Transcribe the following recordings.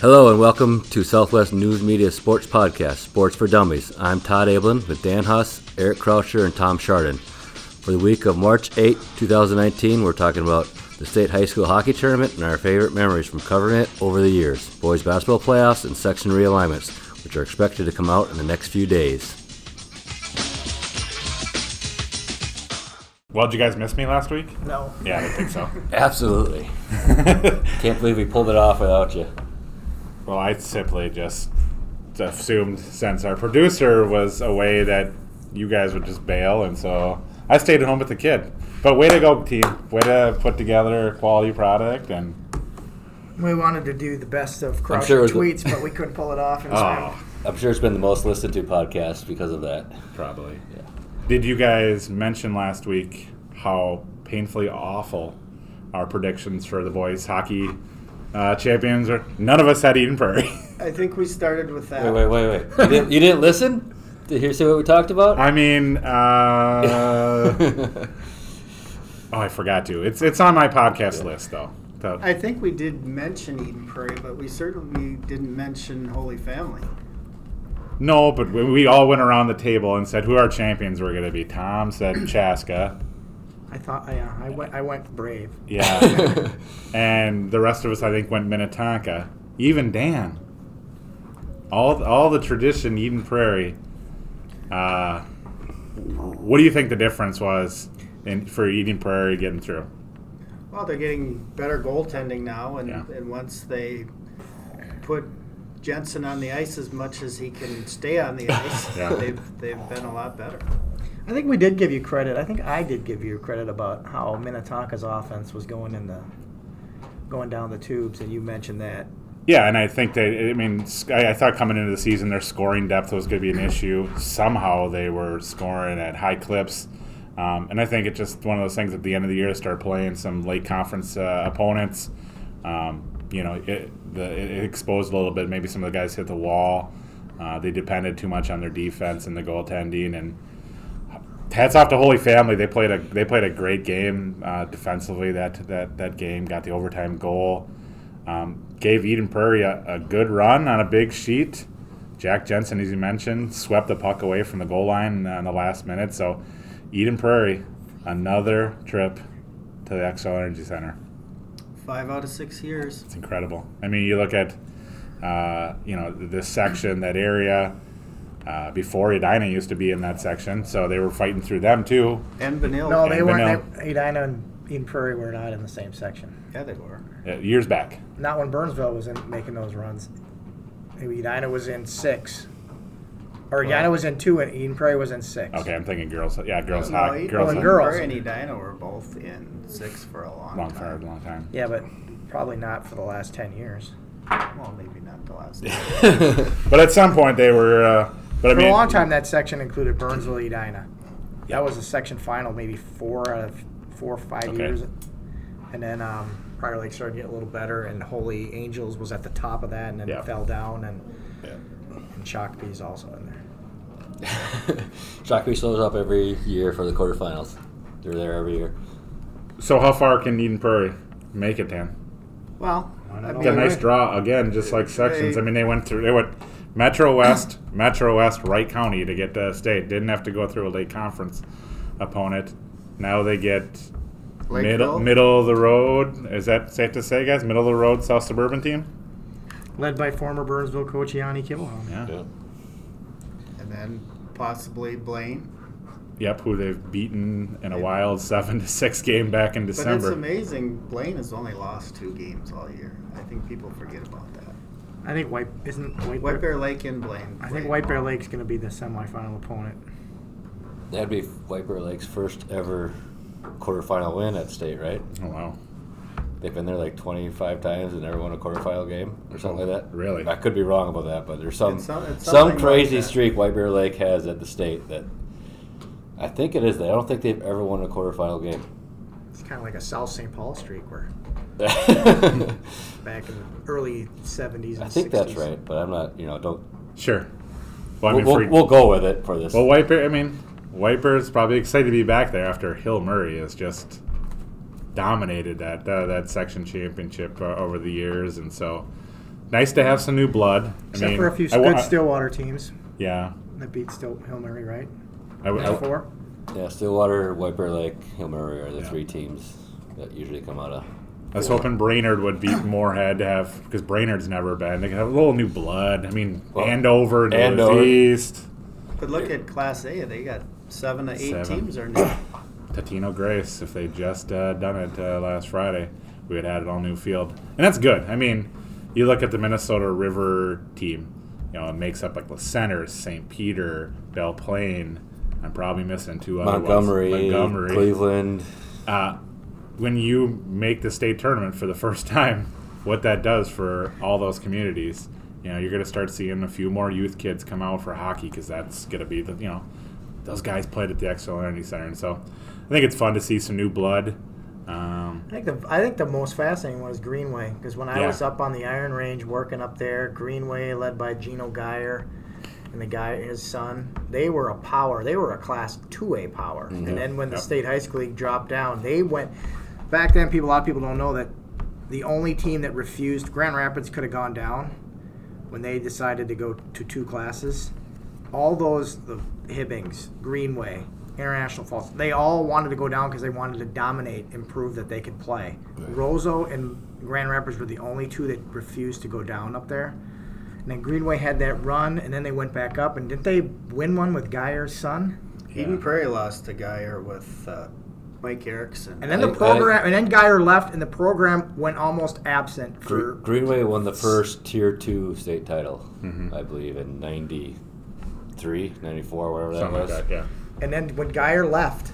Hello and welcome to Southwest News Media Sports Podcast, Sports for Dummies. I'm Todd Ablin with Dan Huss, Eric Croucher, and Tom Chardon. For the week of March 8, 2019, we're talking about the state high school hockey tournament and our favorite memories from covering it over the years, boys basketball playoffs, and section realignments, which are expected to come out in the next few days. Well, did you guys miss me last week? No. Yeah, I don't think so. Absolutely. Can't believe we pulled it off without you. Well, I simply just assumed since our producer was away that you guys would just bail, and so I stayed at home with the kid. But way to go, team! Way to put together a quality product, and We wanted to do the best of Croucher sure it was the- tweets, but we couldn't pull it off. And oh, I'm sure it's been the most listened to podcast because of that. probably. Yeah. Did you guys mention last week how painfully awful our predictions for the boys hockey uh, champions are? None of us had Eden Prairie. I think we started with that. Wait, wait, wait, wait. You didn't, you didn't listen to hear see what we talked about? I mean, uh, oh, I forgot to. It's it's on my podcast list though. The- I think we did mention Eden Prairie, but we certainly didn't mention Holy Family. no, but we, we all went around the table and said who our champions were going to be. Tom said Chaska. I thought, yeah, I went, I went brave. Yeah. and the rest of us, I think, went Minnetonka. Even Dan. All all the tradition Eden Prairie. Uh, what do you think the difference was in for Eden Prairie getting through? Well, they're getting better goaltending now, and, Yeah. and once they put Jensen on the ice as much as he can stay on the ice, Yeah. they've they've been a lot better. I think we did give you credit. I think I did give you credit about how Minnetonka's offense was going in the going down the tubes, and you mentioned that. Yeah, and I think they. I mean, I thought coming into the season their scoring depth was going to be an issue. Somehow they were scoring at high clips, um, and I think it's just one of those things at the end of the year to start playing some late conference uh, opponents. Um, you know, it, the, it exposed a little bit. Maybe some of the guys hit the wall. Uh, they depended too much on their defense and the goaltending, and hats off to Holy Family. They played a they played a great game uh, defensively. That that that game got the overtime goal. Um, gave Eden Prairie a, a good run on a big sheet. Jack Jensen, as you mentioned, swept the puck away from the goal line in the last minute. So, Eden Prairie, another trip to the Xcel Energy Center. Five out of six years. It's incredible. I mean, you look at, uh, you know, this section, that area. Uh, before Edina used to be in that section, so they were fighting through them too. And Vanilla. No, they And weren't. They, Edina and Eden Prairie were not in the same section. Yeah, they were. Uh, years back. Not when Burnsville was in, making those runs. Maybe Edina was in six, or Edina was in two, and Eden Prairie was in six. Okay, I'm thinking girls. Yeah, girls No, hockey. Eden Girls and hockey. girls. Prairie and Edina were both in six for a long, Long for a time. long time. Yeah, but probably not for the last ten years. Well, maybe not the last. But at some point they were. Uh, but I For mean, a long time, that section included Burnsville, Edina. That was a section final, maybe four out of four or five Okay. years. And then um, Prior Lake started to get a little better, and Holy Angels was at the top of that, and then Yeah. fell down, and, Yeah. and Shakopee also in there. Shockley shows up every year for the quarterfinals. They're there every year. So how far can Eden Prairie make it then? Well, I mean. Got a nice draw again, just like sections. I mean, they went through. They went Metro West, Metro West, Wright County to get to state. Didn't have to go through a late conference opponent. Now they get middle middle of the road. Is that safe to say, guys? Middle of the road South Suburban team. Led by former Burnsville coach Janne Kivihalme. Yeah. Yeah. and then possibly Blaine. Yep. Who they've beaten in a wild seven to six game back in December. But it's amazing. Blaine has only lost two games all year. I think people forget about that. I think White isn't White, White Bear. Bear Lake and Blaine. I think White Bear. Lake's going to be the semifinal opponent. That'd be White Bear Lake's first ever quarterfinal win at state, right? oh wow. They've been there like 25 times and never won a quarterfinal game or something like that. Really? I could be wrong about that, but there's some It's some- it's some something like crazy streak White Bear Lake has at the state that I think it is that. I don't think they've ever won a quarterfinal game. It's kind of like a South St. Paul streak where back in the early 70s and think 60s. that's right, but I'm not. You know, don't. Sure. Well, I We'll, mean, we'll, for- we'll go with it for this. Well, White Bear, I mean, White Bear's probably excited to be back there after Hill Murray has just dominated that uh, that section championship uh, over the years, and so nice to have some new blood. Except I mean, for a few I wa- good Stillwater teams Yeah, that beat Still Hill Murray, right? I, Number I- four. Yeah, Stillwater, White Lake, Hill Murray are the Yeah. three teams that usually come out of. I was hoping Brainerd would beat Moorhead to have because Brainerd's never been. They could have a little new blood. I mean, Well, Andover, Andover. Northeast, But look at Class A; they got seven to eight Seven. teams are new. Tatino Grace. If they just uh, done it uh, last Friday, we would have had an all new field, and that's good. I mean, you look at the Minnesota River team. You know, it makes up like the centers, St. Peter, Belle Plaine. I'm probably missing two other Montgomery, ones. Montgomery, Cleveland. uh, when you make the state tournament for the first time, what that does for all those communities, you know, you're going to start seeing a few more youth kids come out for hockey because that's going to be the, you know, those guys played at the Xcel Energy Center, and so I think it's fun to see some new blood. Um, I think the I think the most fascinating one is Greenway because when I Yeah. was up on the Iron Range working up there, Greenway led by Gino Guyer and the guy his son, they were a power. They were a Class Two A power. And mm-hmm. then when the Yep. State High School League dropped down, they went back then. People a lot of people don't know that the only team that refused Grand Rapids could have gone down when they decided to go to two classes. All those the Hibbings, Greenway, International Falls, they all wanted to go down because they wanted to dominate and prove that they could play. Roseau and Grand Rapids were the only two that refused to go down up there. And then Greenway had that run, and then they went back up. And didn't they win one with Guyer's son? Eden Prairie lost to Guyer with uh, Mike Erickson. And then the I- I- program, and then Guyer left, and the program went almost absent Gre- for. Greenway won the first Tier 2 state title, Mm-hmm. I believe, in 93, 94, whatever that something was. like that, yeah. And then when Guyer left,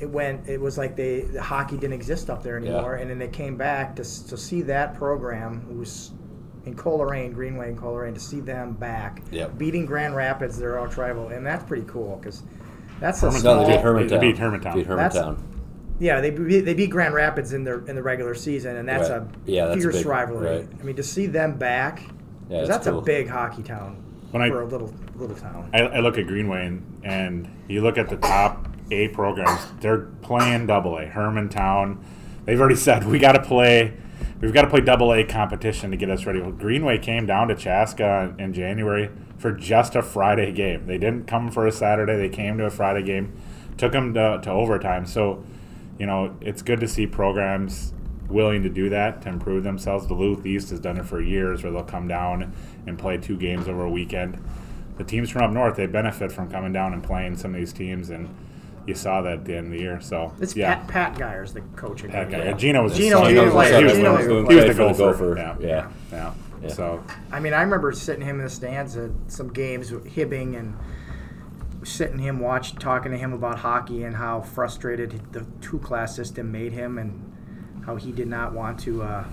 it went. It was like they the hockey didn't exist up there anymore. Yeah. And then they came back to to see that program. It was in Coleraine, Greenway and Coleraine, to see them back, Yep. beating Grand Rapids, their all tribal, and that's pretty cool because that's a Hermantown. small. No, they beat They Hermantown. beat Hermantown. Beat Hermantown. Yeah, they beat, they beat Grand Rapids in their in the regular season, and that's Right. a Yeah, that's a fierce big- rivalry. right. I mean, to see them back, Yeah, 'cause it's that's cool. a big hockey town When I- for a little little town. I, I look at Greenway and, and you look at the top A programs. They're playing Double A. Hermantown. They've already said we got to play. We've got to play Double A competition to get us ready. Well, Greenway came down to Chaska in January for just a Friday game. They didn't come for a Saturday. They came to a Friday game. Took them to, to overtime. So, you know, it's good to see programs willing to do that to improve themselves. Duluth East has done it for years, where they'll come down and play two games over a weekend. The teams from up north they benefit from coming down and playing some of these teams, and you saw that at the end of the year. So It's yeah, Pat, Pat Guyer's the coach. Pat Greenway. guy. Gino was his Gino- son. Gino He was- was he was Gino the- was he was the for the gopher. Gopher. Yeah, Yeah. yeah. Yeah. So I mean, I remember sitting him in the stands at some games with Hibbing and sitting him watch talking to him about hockey and how frustrated the two class system made him and how he did not want to uh,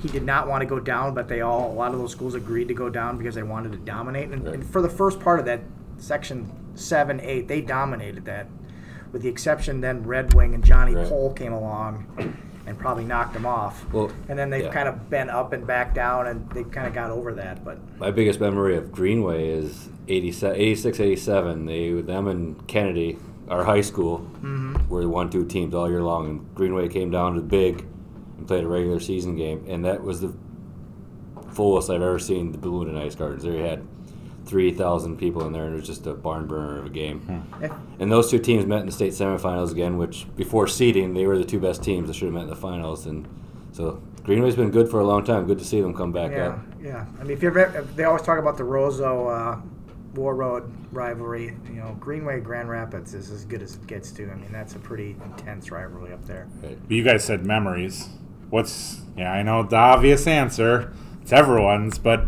he did not want to go down but they all a lot of those schools agreed to go down because they wanted to dominate and, Right. and for the first part of that section 7 8 they dominated that with the exception then red wing and johnny Right. Pohl came along and probably knocked them off Well, and then they've yeah. kind of been up and back down and they kind of got over that but My biggest memory of Greenway is 87, 86, 87. They, them and Kennedy, our high school, mm-hmm. were the one, two teams all year long. And Greenway came down to the big and played a regular season game, and that was the fullest I've ever seen the Bloomington Ice Gardens. They had 3,000 people in there, and it was just a barn burner of a game. Eh, And those two teams met in the state semifinals again, which before seeding, they were the two best teams that should have met in the finals. And so Greenway's been good for a long time. Good to see them come back yeah, up. yeah. I mean, if you ever, if they always talk about the Roseau uh, Warroad rivalry. You know, Greenway Grand Rapids is as good as it gets to. I mean, that's a pretty intense rivalry up there. Right. you guys said memories. What's yeah? I know the obvious answer. It's everyone's, but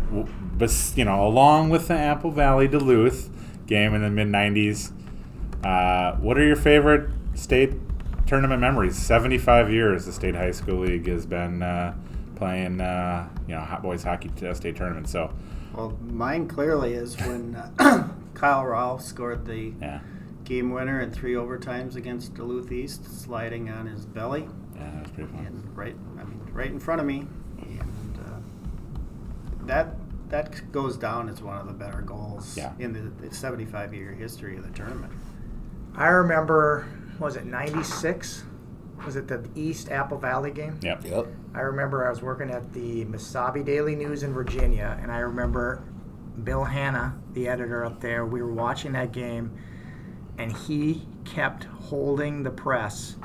but you know, along with the Apple Valley Duluth game in the mid '90s, uh, what are your favorite state tournament memories? Seventy-five years the state high school league has been uh, playing, uh, you know, hot boys hockey t- state tournament. So Well, mine clearly is when uh, Kyle Ralph scored the yeah, game winner in three overtimes against Duluth East, sliding on his belly yeah, that was pretty fun. and right, I mean, right in front of me, and uh, that that goes down as one of the better goals Yeah. in the, the 75 year history of the tournament. I remember, was it '96? was it the East Apple Valley game? Yep. Yep. I remember I was working at the Mesabi Daily News in Virginia, and I remember Bill Hanna, the editor up there. We were watching that game, and he kept holding the press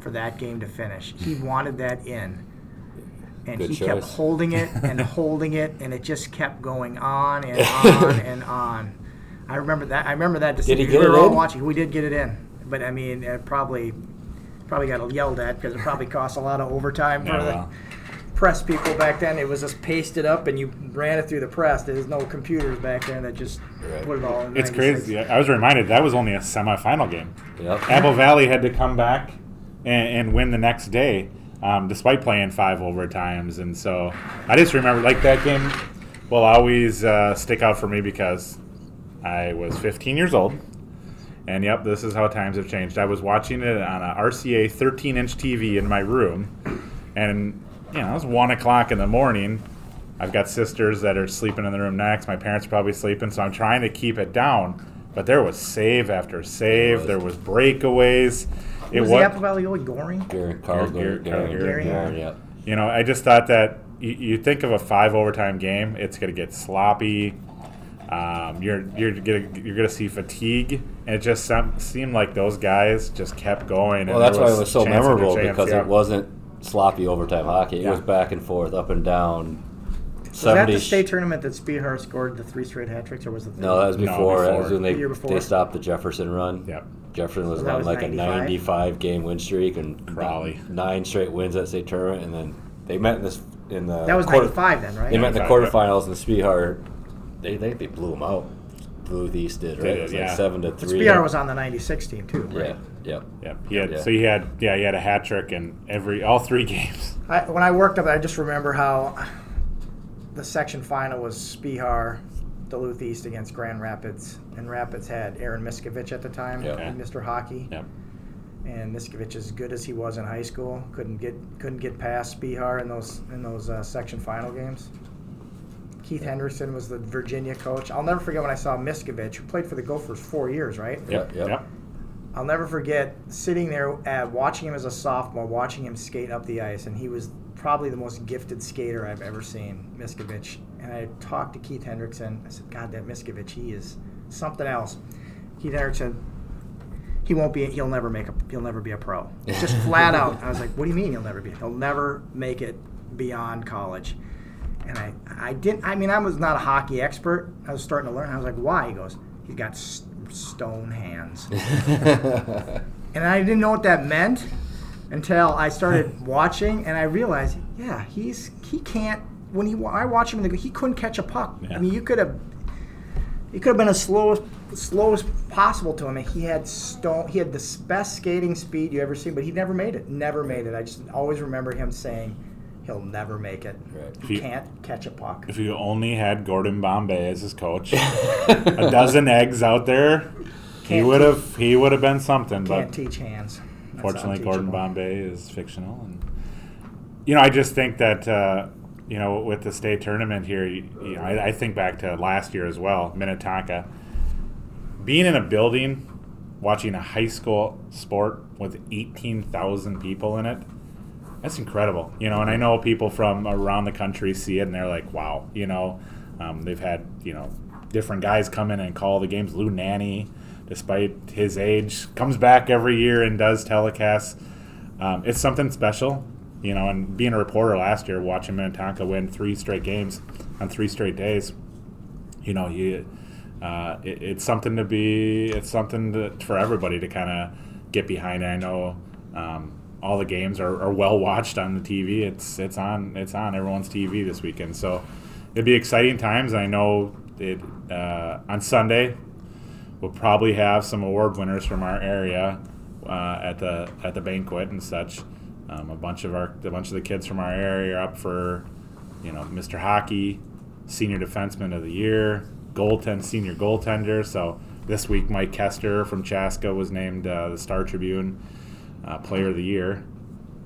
for that game to finish. He wanted that in. And Good he kept holding it and holding it, and it just kept going on and on and on. I remember that. I remember that. Did he decision. get we it were all in? watching. We did get it in, but I mean, it probably probably got yelled at because it probably cost a lot of overtime for Yeah, the well. press people back then. It was just pasted up and you ran it through the press. There's no computers back then that just Right. put it all in. It's 96. crazy. I was reminded that was only a semifinal game. Yep. Apple Valley had to come back and, and win the next day, um, despite playing five overtimes. And so I just remember, like that game will always uh, stick out for me because I was 15 years old. And yep, this is how times have changed. I was watching it on a RCA 13 inch TV in my room, and you know it was one o'clock in the morning. I've got sisters that are sleeping in the room next. My parents are probably sleeping, so I'm trying to keep it down. But there was save after save. There was breakaways. It was wa- the Apple Valley goalie Goehring? Gary, Carl Gary- Gary, Carl Gary, Gary. Gary, yep. You know, I just thought that you, you think of a five overtime game, it's going to get sloppy. Um, you're you're gonna you're gonna see fatigue, and it just sem- seemed like those guys just kept going. Well, and that's there why it was so memorable chance, because yeah. it wasn't sloppy overtime hockey. It Yeah. was back and forth, up and down. Was that the state tournament that Spehar scored the three straight hat tricks, or was it? The No, that was No, before. That was when they, The year before? they stopped the Jefferson run. Yep. Jefferson was So on was like 95? a 95 game win streak and Crawley. nine straight wins at state tournament, and then they met in this in the that was quarter- '95 then, right? They met in the 95, quarterfinals, and Spehar, they they they blew them out. Blew the East did right. They it was yeah. like seven to three. Spehar was on the '96 team too. Yeah. Right? Yep. Yep. He had Yeah. so he had yeah he had a hat trick in every all three games. I, when I worked up, I just remember how the section final was Spehar, Duluth East against Grand Rapids, and Rapids had Aaron Miskovich at the time, Yeah. and Mr. Hockey. Yep. and Miskovich, as good as he was in high school, couldn't get couldn't get past Spehar in those in those uh, section final games. Keith Henderson was the Virginia coach. I'll never forget when I saw Miskovich, who played for the Gophers four years, right? Yep. Yep. Yep. I'll never forget sitting there at watching him as a sophomore, watching him skate up the ice, and he was probably the most gifted skater I've ever seen, Miskovich. And I talked to Keith Hendrickson. I said, "God, that Miskovich, he is something else." Keith Hendrickson, he won't be. He'll never make a. He'll never be a pro. Just flat out. I was like, "What do you mean he'll never be? He'll never make it beyond college." And I, I didn't. I mean, I was not a hockey expert. I was starting to learn. I was like, "Why?" He goes, "He's got s- stone hands." and I didn't know what that meant until I started watching, and I realized, yeah, he's he can't. When he I watch him, in the, he couldn't catch a puck. Yeah. I mean, you could have. He could have been as slow as slow as possible to him, and he had stone. He had the best skating speed you ever seen, but he never made it. Never made it. I just always remember him saying, "He'll never make it. Right. He He- can't catch a puck." If you only had Gordon Bombay as his coach, a dozen eggs out there, he Can't would have he would have been something. Can't But teach hands. That's fortunately, Gordon. Bombay is fictional, and you know I just think that uh, you know with the state tournament here, you, you know, I, I think back to last year as well, Minnetonka. Being in a building, watching a high school sport with eighteen thousand people in it, that's incredible, you know. And I know people from around the country see it and they're like, "Wow," you know. Um, they've had you know different guys come in and call the games. Lou Nanne, despite his age, comes back every year and does telecasts. Um, it's something special, you know. And being a reporter last year, watching Minnetonka win three straight games on three straight days, you know, you. Uh, it, it's something to be. It's something to, for everybody to kind of get behind. I know um, all the games are, are well watched on the TV. It's it's on it's on everyone's TV this weekend. So it'd be exciting times. I know it uh, on Sunday. We'll probably have some award winners from our area uh, at the at the banquet and such. Um, a bunch of our a bunch of the kids from our area are up for, you know, Mr. Hockey, Senior Defenseman of the Year, goaltend senior goaltender. So this week, Mike Koster from Chaska was named uh, the Star Tribune uh, Player of the Year.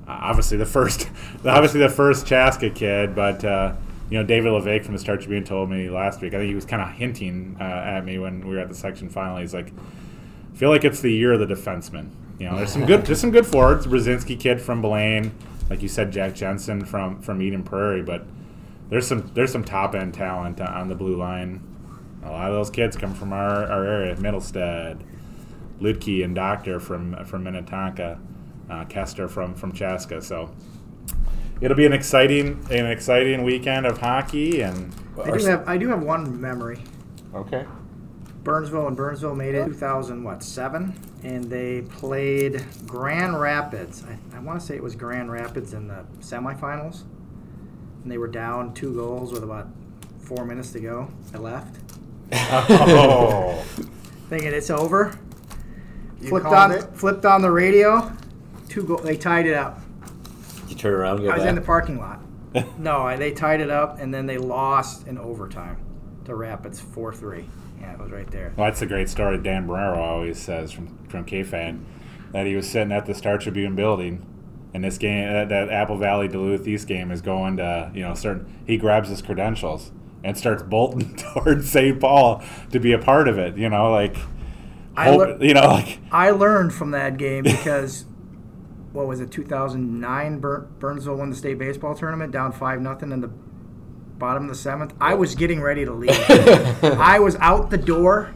Uh, obviously, the first, obviously the first Chaska kid, but uh, you know, David La Vaque from the Star Tribune told me last week. I think he was kind of hinting uh, at me when we were at the section final. He's like, I feel like it's the year of the defenseman. You know, there's some good, there's some good forwards. Brzezinski kid from Blaine, like you said, Jack Jensen from from Eden Prairie, but there's some there's some top end talent on the blue line. A lot of those kids come from our, our area, Middlestead, Ludke and Doctor from from Minnetonka, uh, Koster from from Chaska. So it'll be an exciting an exciting weekend of hockey and. I do have I do have one memory. Okay. Burnsville and Burnsville made it 2000 what seven, and they played Grand Rapids. I, I want to say it was Grand Rapids in the semifinals, and they were down two goals with about four minutes to go. I left. Oh. Thinking it's over. You flipped called on it? flipped on the radio. Two go- They tied it up. You turn around and go I was back. in the parking lot. no, they tied it up, and then they lost in overtime to Rapids four three. Yeah, it was right there. Well, that's a great story Dan Barreiro always says from from K-Fan that he was sitting at the Star Tribune building, and this game, that, that Apple Valley Duluth East game is going to you know certain. He grabs his credentials and starts bolting towards St. Paul to be a part of it. You know, like I lear- you know, like I learned from that game because what was it, 2009? Bur- Burnsville won the state baseball tournament, down five nothing in the bottom of the seventh. I was getting ready to leave. I was out the door,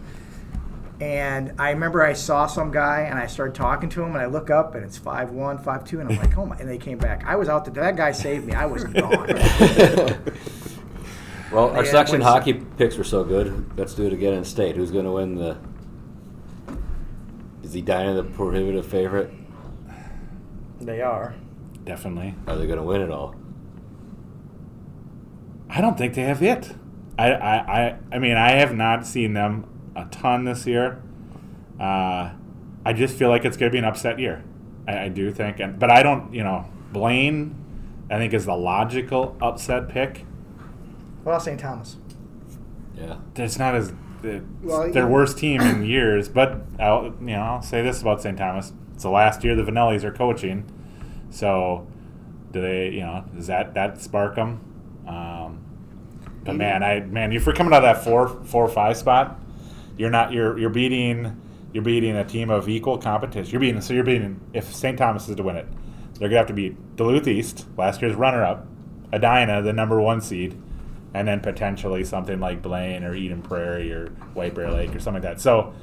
and I remember I saw some guy, and I started talking to him, and I look up, and it's five one, five two, and I'm like, oh my! And they came back. I was out the. That guy saved me. I was gone. well, our Yeah, section what's- hockey picks were so good. Let's do it again in state. Who's going to win the? Is he Edina the prohibitive favorite? they are. definitely. Are they going to win it all? I don't think they have it. I, I, I, I mean, I have not seen them a ton this year. Uh, I just feel like it's going to be an upset year. I, I do think, and but I don't, you know, Blaine, I think is the logical upset pick. What else, St. Thomas? Yeah. It's not as it's Well, their you- worst team in years, but I'll, you know, I'll say this about St. Thomas: it's the last year the Vannellis are coaching, so do they? You know, does that that spark them? Um, but man, I man, if you're coming out of that four four five spot, you're not you're you're beating you're beating a team of equal competition. You're beating so you're beating if St. Thomas is to win it, they're gonna have to beat Duluth East, last year's runner up, Edina, the number one seed, and then potentially something like Blaine or Eden Prairie or White Bear Lake or something like that. So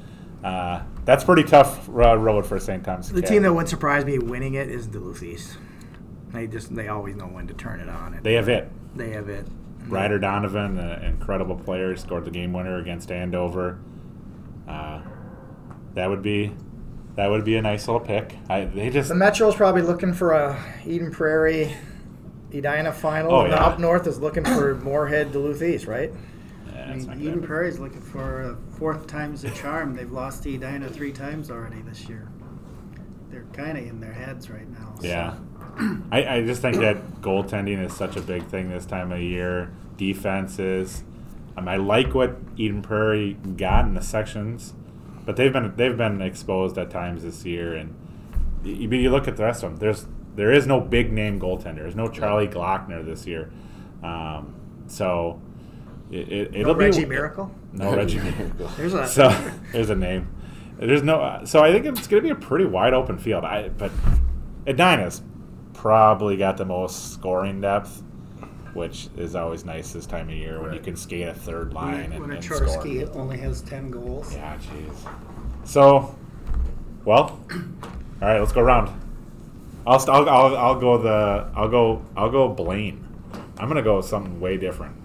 uh, that's pretty tough ro- road for St. Thomas. The team that wouldn't surprise me winning it is Duluth East. They just they always know when to turn it on. They have it. they have it. Ryder Donovan, an incredible player, scored the game winner against Andover. Uh, that would be that would be a nice little pick. I, they just The Metro's probably looking for a Eden Prairie, Edina final. Oh, and the yeah. up north is looking for Moorhead, Duluth East, right? yeah, I mean, Eden Prairie is looking for a fourth time's the charm. They've lost to Edina three times already this year. They're kind of in their heads right now. so- Yeah. I, I just think that goaltending is such a big thing this time of year. Defenses. Um, I like what Eden Prairie got in the sections, but they've been they've been exposed at times this year. And you, you look at the rest of them. There's there is no big name goaltender. There's no Charlie Glockner this year. Um, so it, it, it'll be Reggie Miracle. No Reggie Miracle. There's a So there's a name. There's no. So I think it's going to be a pretty wide open field. I but Edina's probably got the most scoring depth, which is always nice this time of year when you can skate a third line and, when a and score. Only has ten goals. Yeah, jeez. So, well, all right, let's go around. I'll, I'll, I'll, I'll go the I'll go I'll go Blaine. I'm gonna go with something way different.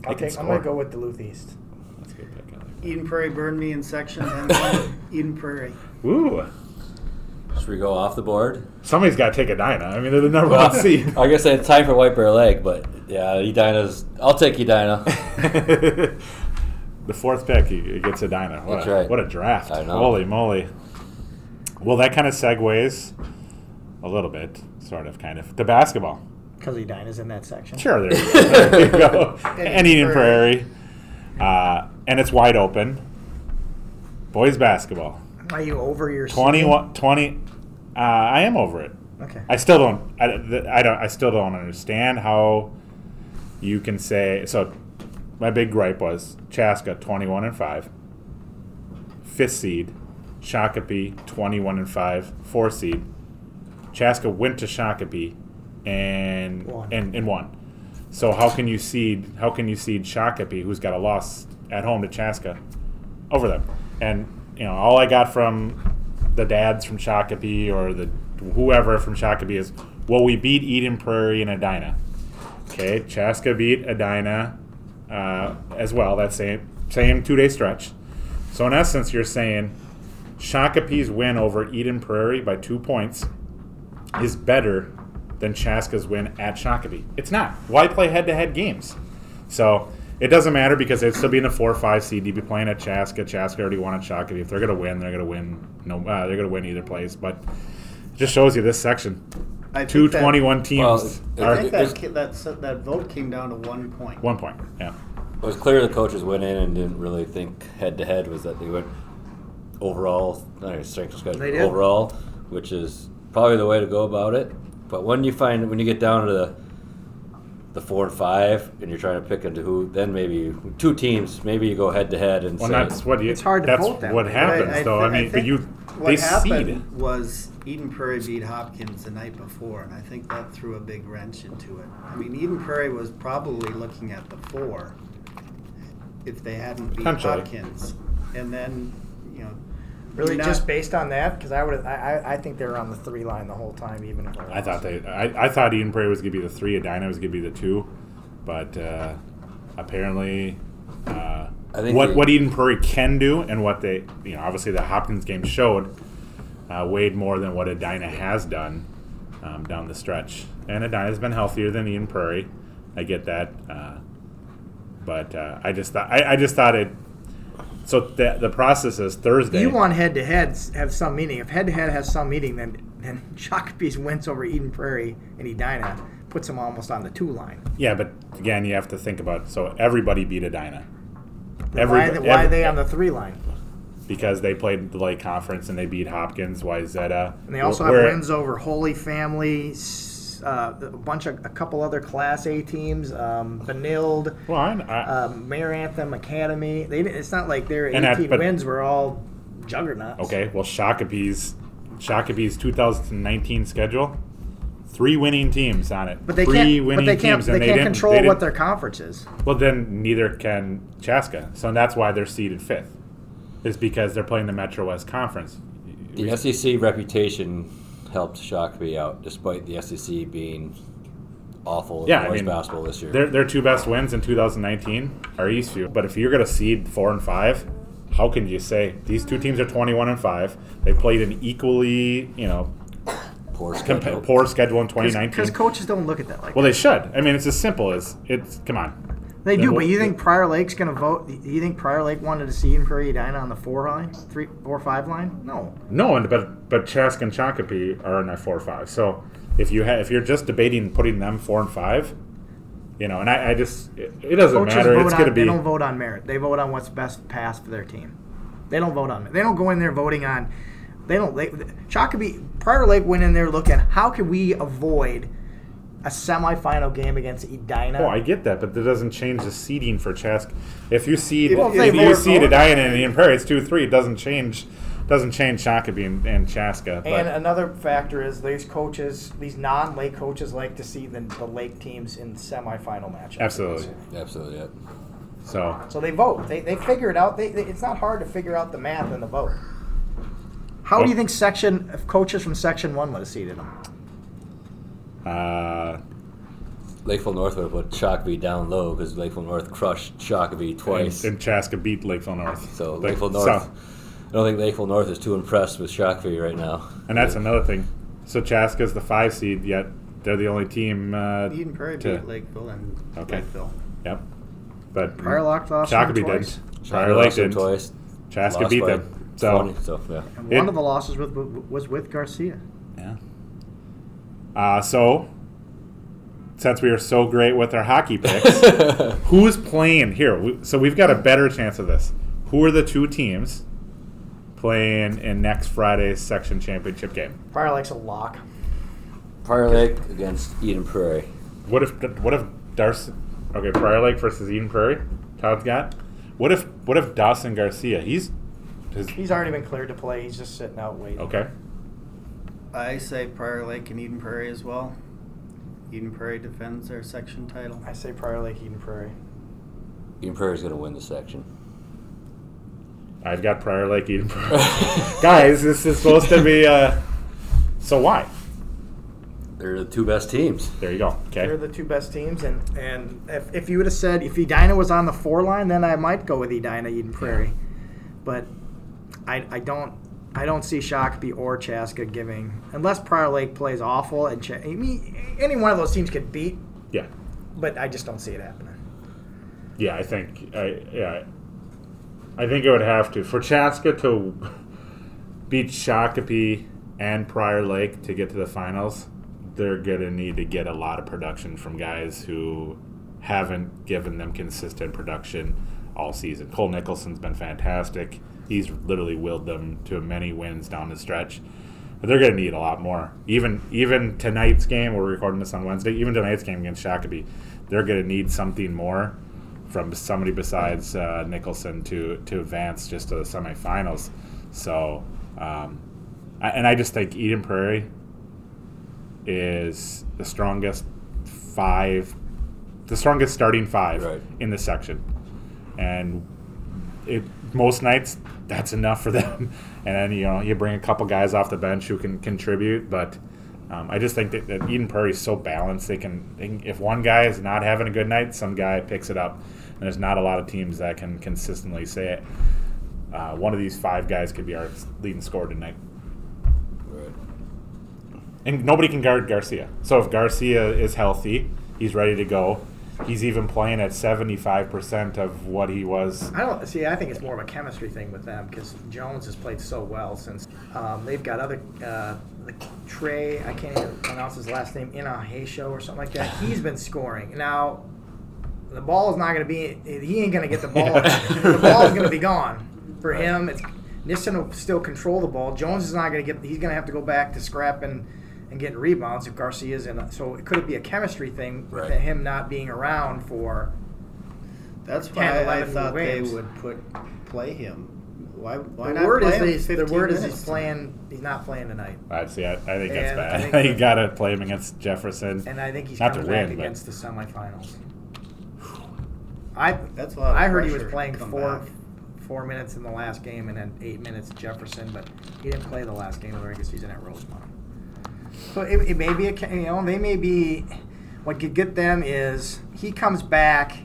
They I okay, I'm going to go with Duluth East. That's a good pick. I like. Eden Prairie burned me in section. Eden Prairie. Woo! Should we go off the board? Somebody's got to take Edina. I mean, they're the number Well, one seed. I guess it's time for White Bear Lake, but yeah, Edina's. I'll take Edina. the fourth pick, he, he gets Edina. What That's a, right. What a draft! I know. Holy moly! Well, that kind of segues a little bit, sort of, kind of, to basketball. Because Edina's in that section. Sure, there you go. There you go. And and Eden Eden Prairie, uh, and it's wide open. Boys basketball, Are you over your season? 21, 20 uh, I am over it. Okay. I still don't. I, I don't. I still don't understand how you can say. So, my big gripe was Chaska twenty-one and five, fifth seed, Shakopee, 21 and 5, four seed. Chaska went to Shakopee and Won. and and won. So how can you seed how can you seed Shakopee, who's got a loss at home to Chaska, over them? And you know, all I got from the dads from Shakopee or the whoever from Shakopee is, well, we beat Eden Prairie and Edina. Okay, Chaska beat Edina uh, as well. That same same two day stretch. So in essence, you're saying Shakopee's win over Eden Prairie by two points is better than Chaska's win at Shakopee. It's not. Why play head to head games? So it doesn't matter because they'd still be in the four or five seed. You'd be playing at Chaska. Chaska already won at Shakopee. If they're going to win, they're going to win. No, uh, they're going to win either place. But it just shows you this section. I think Two that- 21 teams Well, I think that, that that vote came down to one point. one point. Yeah. It was clear the coaches went in and didn't really think head to head was that they went overall, not even strength of schedule, They did. overall, which is probably the way to go about it. But when you find when you get down to the the four and five, and you're trying to pick into who, then maybe two teams, maybe you go head to head and Well, say, that's what you. It's hard to that's vote that what way. happens, But though. I, thi- mean, but you what they happened seed. was Eden Prairie beat Hopkins the night before, and I think that threw a big wrench into it. I mean, Eden Prairie was probably looking at the four if they hadn't beat Hopkins, and then you know, Really, you're just based on that? Because I would, I, I, I think they were on the three line the whole time, even if I thought they. I, I thought Eden Prairie was going to be the three. Edina was going to be the two, but uh, apparently, uh, I think what they- what Eden Prairie can do and what they, you know, obviously the Hopkins game showed uh, weighed more than what Edina has done um, down the stretch. And Edina's been healthier than Eden Prairie. I get that, uh, but uh, I just thought I, I just thought it. So the the process is Thursday. You want head to head have some meaning. If head to head has some meaning, then then Shakopee's wins over Eden Prairie and Edina puts them almost on the two line. Yeah, but again, you have to think about so everybody beat Edina. Then why, Every- why are they on the three line? because they played the lake conference and they beat Hopkins, Wayzata. And they also Where- have wins over Holy Family, s- uh, a bunch of a couple other Class A teams, um, Benilde, Well, I, I, um, Maranatha Academy. They, didn't- it's not like their And 18 that- but- wins were all juggernauts. okay. Well, Shakopee's Shakopee's 2019 schedule, three winning teams on it. But they three can't. winning But they can't. teams, They and can't didn't- control they what their conference is. Well, then neither can Chaska. So that's why they're seeded fifth, is because they're playing the Metro West Conference. the SEC reputation helped Shakopee out, despite the SEC being awful in Yeah, I boys mean, basketball this year. Their, their two best wins in 2019 are Eastview. But if you're going to seed four and five, how can you say these two teams are 21 and five? They played an equally, you know, Poor compa- schedule. poor schedule in 2019. Because coaches don't look at that like well, they should. I mean, it's as simple as it's. Come on. They do, but you think Prior Lake's going to vote? You think Prior Lake wanted to see him for Edina on the four line, three, four, five line? No. No, and but but Chask and Shakopee are in that four five. So if you ha- if you're just debating putting them four and five, you know, and I, I just it, it doesn't Coaches matter. It's going to be They don't vote on merit. They vote on what's best pass for their team. They don't vote on. They don't go in there voting on. They don't. They, Shakopee, Prior Lake went in there looking. How can we avoid a semifinal game against Edina? Oh, I get that, but that doesn't change the seeding for Chask. If you seed, Well, if, if they you vote- seed Edina and Eden Prairie, it's two three. It doesn't change. Doesn't change Shakopee and, and Chaska. But And another factor is these coaches, these non-lake coaches, like to see the, the lake teams in semifinal matchups. absolutely. Absolutely, yeah. So So they vote. They, they figure it out. They, they, it's not hard to figure out the math in the vote. How do you think section if coaches from section one would have seeded them? Uh, Lakeville North would have put Shakopee down low because Lakeville North crushed Shakopee twice. and, and Chaska beat Lakeville North. so Like, Lakeville North, so- I don't think Lakeville North is too impressed with Shakopee right now. and that's another thing. So Chaska's the five seed, yet they're the only team. Uh, Eden Prairie to- beat Lakeville and Okay. Lakeville. Yep. But Prior Lake lost them Shakopee did. Shakopee Prior Lake lost them did. twice. Chaska lost beat them. So 20, so yeah. And It- one of the losses with, was with Garcia. Yeah. Uh, so, since we are so great with our hockey picks, who's playing here? We, so we've got a better chance of this. Who are the two teams playing in next Friday's section championship game? Prior Lake's a lock. Prior Lake against Eden Prairie. What if what if Darcy? Okay, Prior Lake versus Eden Prairie. Todd's got. What if what if Dawson Garcia? He's His, He's already been cleared to play. He's just sitting out waiting. okay. I say Prior Lake and Eden Prairie as well. Eden Prairie defends their section title. I say Prior Lake, Eden Prairie. Eden Prairie's going to win the section. I've got Prior Lake Eden Prairie. Guys, this is supposed to be. Uh, so why? They're the two best teams. There you go. Okay. They're the two best teams, and and if, if you would have said if Edina was on the four line, then I might go with Edina Eden Prairie, but I, I don't I don't see Shakopee or Chaska giving unless Prior Lake plays awful and Ch- I mean, any one of those teams could beat, Yeah. but I just don't see it happening. Yeah, I think. I yeah. I think it would have to for Chaska to beat Shakopee and Prior Lake to get to the finals. They're gonna need to get a lot of production from guys who haven't given them consistent production all season. Cole Nicholson's been fantastic. He's literally willed them to many wins down the stretch. But they're going to need a lot more. Even even tonight's game, we're recording this on Wednesday. Even tonight's game against Shakopee, they're going to need something more from somebody besides uh, Nicholson to to advance just to the semifinals. So, um, I, and I just think Eden Prairie is the strongest five, the strongest starting five Right. in the section, and it most nights that's enough for them. And then you know you bring a couple guys off the bench who can contribute, but um, I just think that, that Eden Prairie is so balanced. They can, they can- if one guy is not having a good night, some guy picks it up. And there's not a lot of teams that can consistently say it. Uh, one of these five guys could be our leading scorer tonight, Right. and nobody can guard Garcia. So if Garcia is healthy, he's ready to go. He's even playing at 75% of what he was I don't see. I think it's more of a chemistry thing with them because Jones has played so well since um, they've got other uh, like Trey. I can't even pronounce his last name. Inahisho or something like that. He's been scoring now. The ball is not going to be. He ain't going to get the ball. the ball is going to be gone for him. It's Nissen will still control the ball. Jones is not going to get. He's going to have to go back to scrapping and getting rebounds if Garcia's in. So it could be a chemistry thing with Right. him not being around for. That's 10, why I 11 thought they would put play him. Why? Why the not word play is him he's, the word is he's playing. He's not playing tonight, I'd see. I, I think that's And I bad. think you got to play him against Jefferson. and I think he's Not to coming back win, but- against the semifinals. I That's a I heard he was playing four back. four minutes in the last game and then eight minutes Jefferson, but he didn't play the last game of the regular season at Rosemount. So it, it may be a ca- you know they may be what could get them is he comes back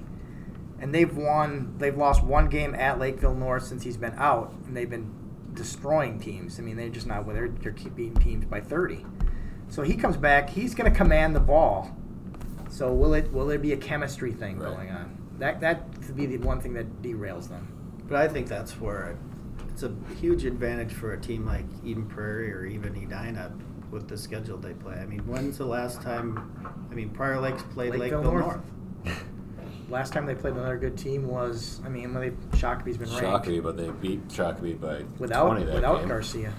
and they've won they've lost one game at Lakeville North since he's been out and they've been destroying teams. I mean they're just not well, they're they're keep beating teams by thirty. So he comes back, he's going to command the ball. So will it will there be a chemistry thing Right. going on? That that could be the one thing that derails them. But I think that's where it's a huge advantage for a team like Eden Prairie or even Edina with the schedule they play. I mean, when's the last time? I mean, Prior Lakes played Lakeville Lakeville, North. North. Last time they played another good team was I mean when they Shakopee's been ranked Shockley, but they beat Shockley by without 20 that without game. Garcia.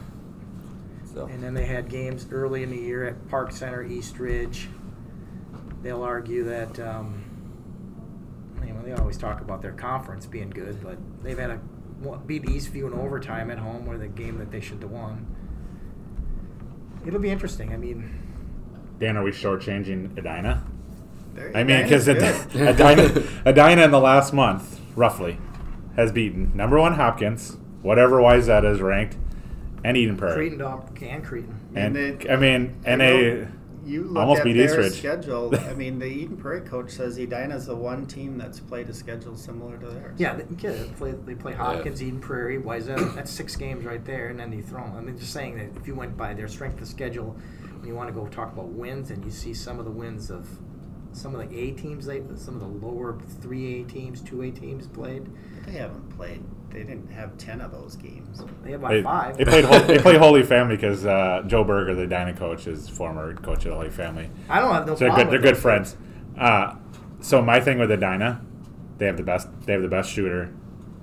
So. And then they had games early in the year at Park Center, East Ridge. They'll argue that, um, you know, they always talk about their conference being good, but they've had a beat Eastview in overtime at home, where the game that they should have won. It'll be interesting. I mean, Dan, are we shortchanging Edina? There- I mean, because good. Edina, Edina in the last month, roughly, has beaten number one Hopkins, whatever Wayzata is ranked, and Eden Prairie. Creighton dog and Creighton. And, And they- I mean, and I they know you look almost at beat their Eastridge. schedule. I mean, the Eden Prairie coach says Edina's the one team that's played a schedule similar to theirs. Yeah, they, yeah, they play, they play Hopkins, Eden Prairie, Wayzata. That's six games right there, and then you throw them. I mean, just saying that if you went by their strength of schedule, when you want to go talk about wins, and you see some of the wins of some of the A teams, they some of the lower three A teams, two A teams played. They haven't played. They didn't have ten of those games. They have about They, five. they played. Hol- they played Holy Family because uh, Joe Berger, the Edina coach, is former coach at Holy Family. I don't have no So they're problem. good. They're good friends. Uh, so my thing with Edina, they have the best. They have the best shooter,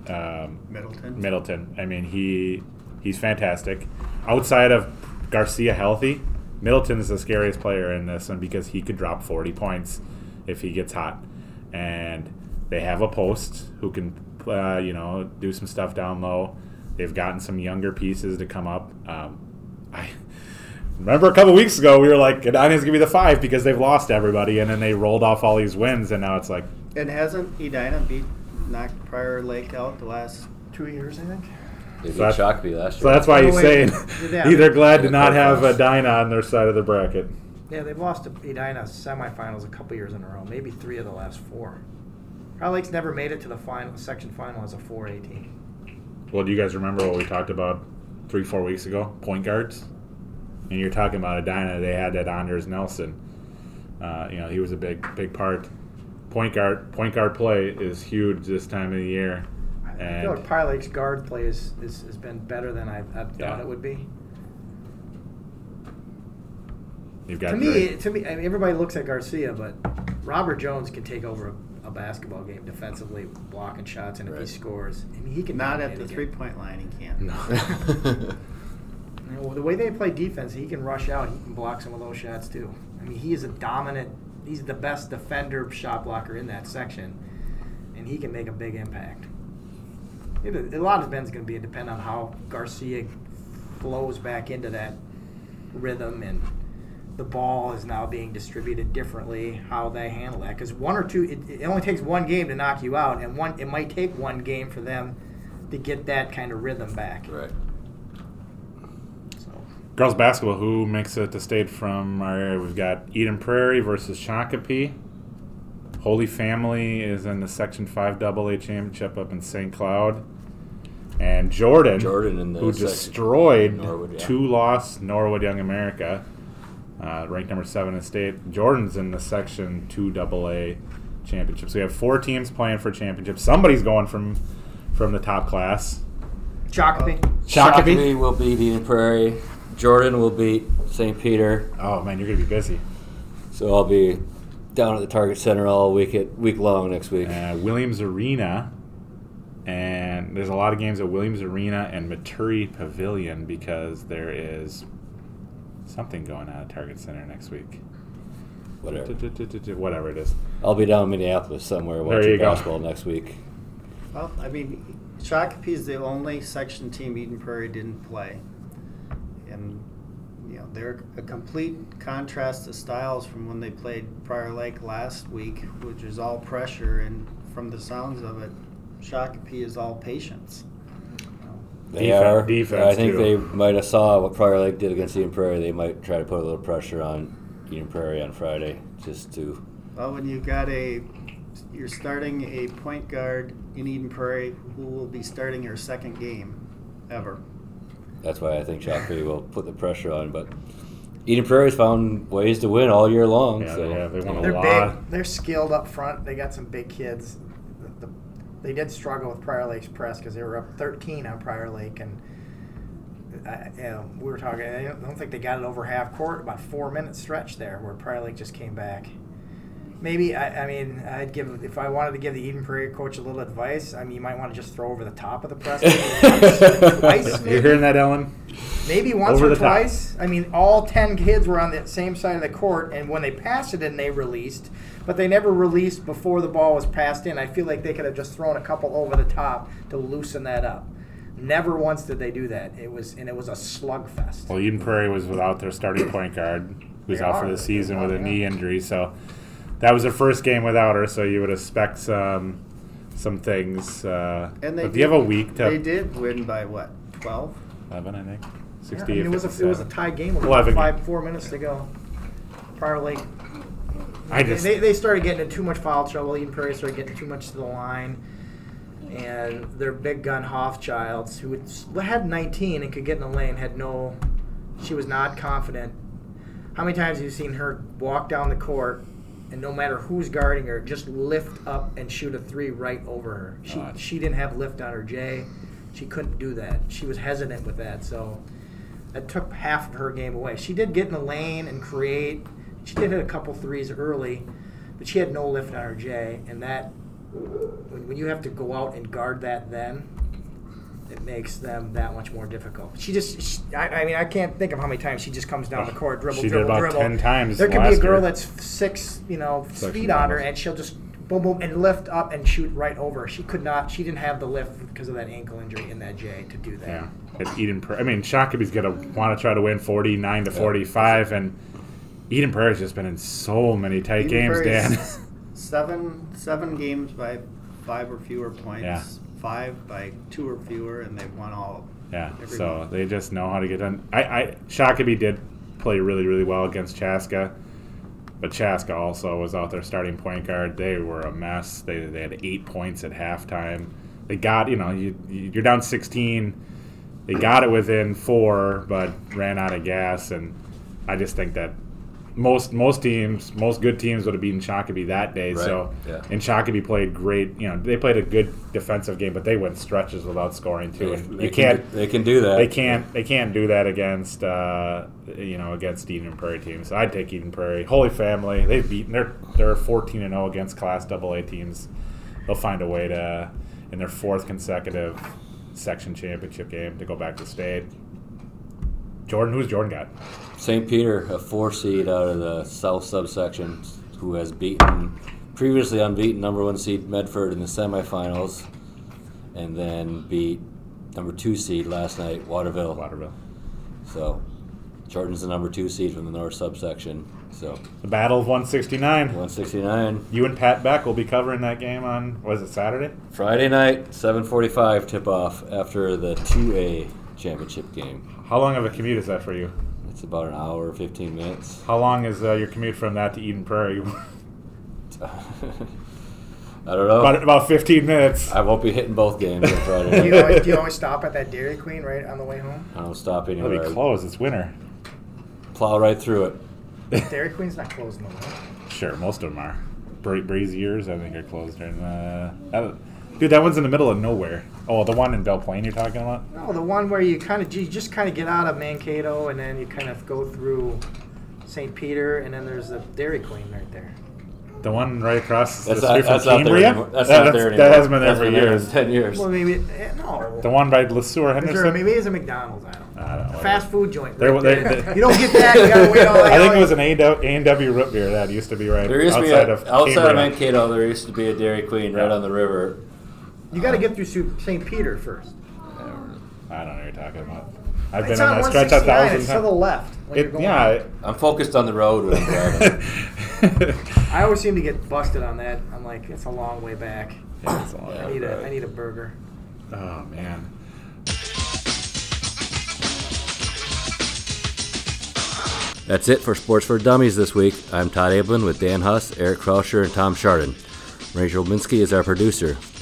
um, Middleton. Middleton. I mean, he he's fantastic. Outside of Garcia healthy, Middleton is the scariest player in this one because he could drop 40 points if he gets hot. And they have a post who can, uh, you know, do some stuff down low. They've gotten some younger pieces to come up. Um, I remember a couple weeks ago we were like, Edina's gonna be the five because they've lost everybody, and then they rolled off all these wins, and now it's like, And hasn't Edina beat knocked Prior Lake out the last Two years, I think. They beat So that- Shakopee last year. so that's why Oh, he's wait. saying Yeah. either glad to not have a Edina on their side of the bracket. Yeah, they've lost to Edina semifinals a couple years in a row, maybe three of the last four. Prior Lake's never made it to the final section final as a 4A team. Well, do you guys remember what we talked about three, four weeks ago? Point guards. And you're talking about Edina. They had that Anders Nelson. Uh, you know, he was a big, big part. Point guard, point guard play is huge this time of the year. I feel like Prior Lake's guard play is, is, has been better than I, I Yeah. thought it would be. you've got To Dre- me, to me, I mean, everybody looks at Garcia, but Robert Jones can take over a, a basketball game defensively, blocking shots, and if he scores, I mean, he can not dominate at the a three point line. He can't. No. You know, the way they play defense, he can rush out. He can block some of those shots too. I mean, he is a dominant. He's the best defender, shot blocker in that section, and he can make a big impact. It, a lot of it's going to be depend on how Garcia flows back into that rhythm, and the ball is now being distributed differently. How they handle that, because one or two, it, it only takes one game to knock you out, and one it might take one game for them to get that kind of rhythm back. right. So. Girls basketball, who makes it to state from our area? We've got Eden Prairie versus Shakopee. Holy Family is in the Section 5 AA championship up in St. Cloud. And Jordan, Jordan in the who destroyed Norwood, yeah. two loss Norwood Young America, uh, ranked number seven in state. Jordan's in the Section 2 AA championship. So we have four teams playing for championship. Somebody's going from from the top class. Shakopee. Shakopee will beat Eden Prairie. Jordan will beat St. Peter. Oh man, you're gonna be busy. So I'll be down at the Target Center all week at week long next week. uh, Williams Arena, and there's a lot of games at Williams Arena and Maturi Pavilion because there is something going on at Target Center next week. Whatever. Whatever it is. I'll be down in Minneapolis somewhere watching basketball next week. Well, I mean, Shakopee is the only section team Eden Prairie didn't play, and you know they're a complete contrast to styles from when they played Prior Lake last week, which is all pressure, and from the sounds of it, Shakopee is all patience. They Defen- are. defense, I think too. they might have saw what Prior Lake did against Eden Prairie. They might try to put a little pressure on Eden Prairie on Friday, just to. Well, when you've got a, you're starting a point guard in Eden Prairie who will be starting your second game ever. That's why I think Shakopee will put the pressure on. But Eden Prairie's found ways to win all year long. Yeah, so they have. They won a They're lot. big. They're skilled up front. They got some big kids. The, the, they did struggle with Prior Lake's press because they were up 13 on Prior Lake, and I, you know, we were talking. I don't, I don't think they got it over half court. About four minute stretch there where Prior Lake just came back. Maybe I, I mean I'd give if I wanted to give the Eden Prairie coach a little advice. I mean you might want to just throw over the top of the press maybe. You're hearing that, Ellen? Maybe once Over or the top. twice. I mean, all 10 kids were on the same side of the court, and when they passed it and they released. But they never released before the ball was passed in. I feel like they could have just thrown a couple over the top to loosen that up. Never once did they do that. It was and it was a slugfest. Well, Eden Prairie was without their starting point guard, who's They out for the season with a knee injury. So that was her first game without her. So you would expect some some things. Uh, And they but you have a week to They did win by what? Twelve. eleven, I think. Yeah, I mean, it was a it was a tie game with Eleven five four minutes to go. Prior Lake I just they, they started getting in too much foul trouble. Eden Prairie started getting too much to the line. And their big gun Hoffchilds, who had- had 19 and could get in the lane, had no. She was not confident. How many times have you seen her walk down the court and no matter who's guarding her, just lift up and shoot a three right over her? She, God. she didn't have lift on her J. She couldn't do that. She was hesitant with that. So that took half of her game away. She did get in the lane and create. She did hit a couple threes early, but she had no lift on her J, and that when, when you have to go out and guard that, then it makes them that much more difficult. She just, she, I, I mean, I can't think of how many times she just comes down the court, dribble, She did dribble, about dribble. 10 times There could be a girl year. that's six, you know, Section feet on her, and she'll just boom, boom, and lift up and shoot right over. She could not. She didn't have the lift because of that ankle injury in that J to do that. Yeah, at Eden. Prairie. I mean, Shakopee's gonna want to try to win forty-nine to forty-five, and Eden Prairie's just been in so many tight Eden games, Prairie's Dan. Seven seven games by five or fewer points. Yeah. Five by two or fewer, and they've won all. Yeah, Every so one. they just know how to get done. I, I Shakopee did play really, really well against Chaska, but Chaska also was out there starting point guard. They were a mess. They, they had eight points at halftime. They got you know you you're down 16. They got it within four, but ran out of gas, and I just think that most most teams, most good teams would have beaten Shakopee that day. Right, So yeah. and Shakopee played great. You know they played a good defensive game, but they went stretches without scoring too. And They you can can't do- They can do that. they can't they can't do that against uh, you know against Eden Prairie teams. I'd take Eden Prairie. Holy Family, they've beaten they're they're 14 and 0 against Class AA teams. They'll find a way to in their fourth consecutive section championship game to go back to state. Jordan, who's Jordan got? St. Peter, a four seed out of the South subsection, who has beaten previously unbeaten number one seed Medford in the semifinals, and then beat number two seed last night Waterville. Waterville. So Jordan's the number two seed from the North subsection. So The Battle of 169. 169 You and Pat Beck will be covering that game on was it Saturday? Friday night, 7:45 tip off after the 2A championship game. How long of a commute is that for you? It's about an hour, 15 minutes. How long is uh, your commute from that to Eden Prairie? I don't know. about about 15 minutes. I won't be hitting both games on Friday Do you, night. always, do you always stop at that Dairy Queen right on the way home? I don't stop It'll anywhere. be closed. It's winter. Plow right through it. Dairy Queen's not closed in the winter. Sure, most of them are. Bra- years, I think, are closed during the. That- dude, that one's in the middle of nowhere. Oh, the one in Belle Plaine you're talking about? No, the one where you kind of you just kind of get out of Mankato and then you kind of go through St. Peter and then there's the Dairy Queen right there. The one right across That's the not, street from that's not there Cambria? anymore. That's That- not there anymore. That hasn't been there That's for been years. Ten years. Well, maybe eh, no. The one by LeSueur Is Henderson? there, maybe it's a McDonald's. I don't know. I don't know. A fast food joint. There- right there- there. there- you don't get that. You gotta wait all I think it was an A&W root beer that used to be right There used to be outside a, of outside of Cambria. Mankato. There used to be a Dairy Queen right on the river. You got to get through St. Peter first. I don't know what you're talking about. I've It's been on on that stretch a 169. thousand It's to the left. When you're It, going yeah. I'm focused on the road when I'm I always seem to get busted on that. I'm like, it's a long way back. Yeah, it's a long I need a, right. I need a burger. Oh man. That's it for Sports for Dummies this week. I'm Todd Ablin with Dan Huss, Eric Krauscher, and Tom Chardon. Rachel Minsky is our producer.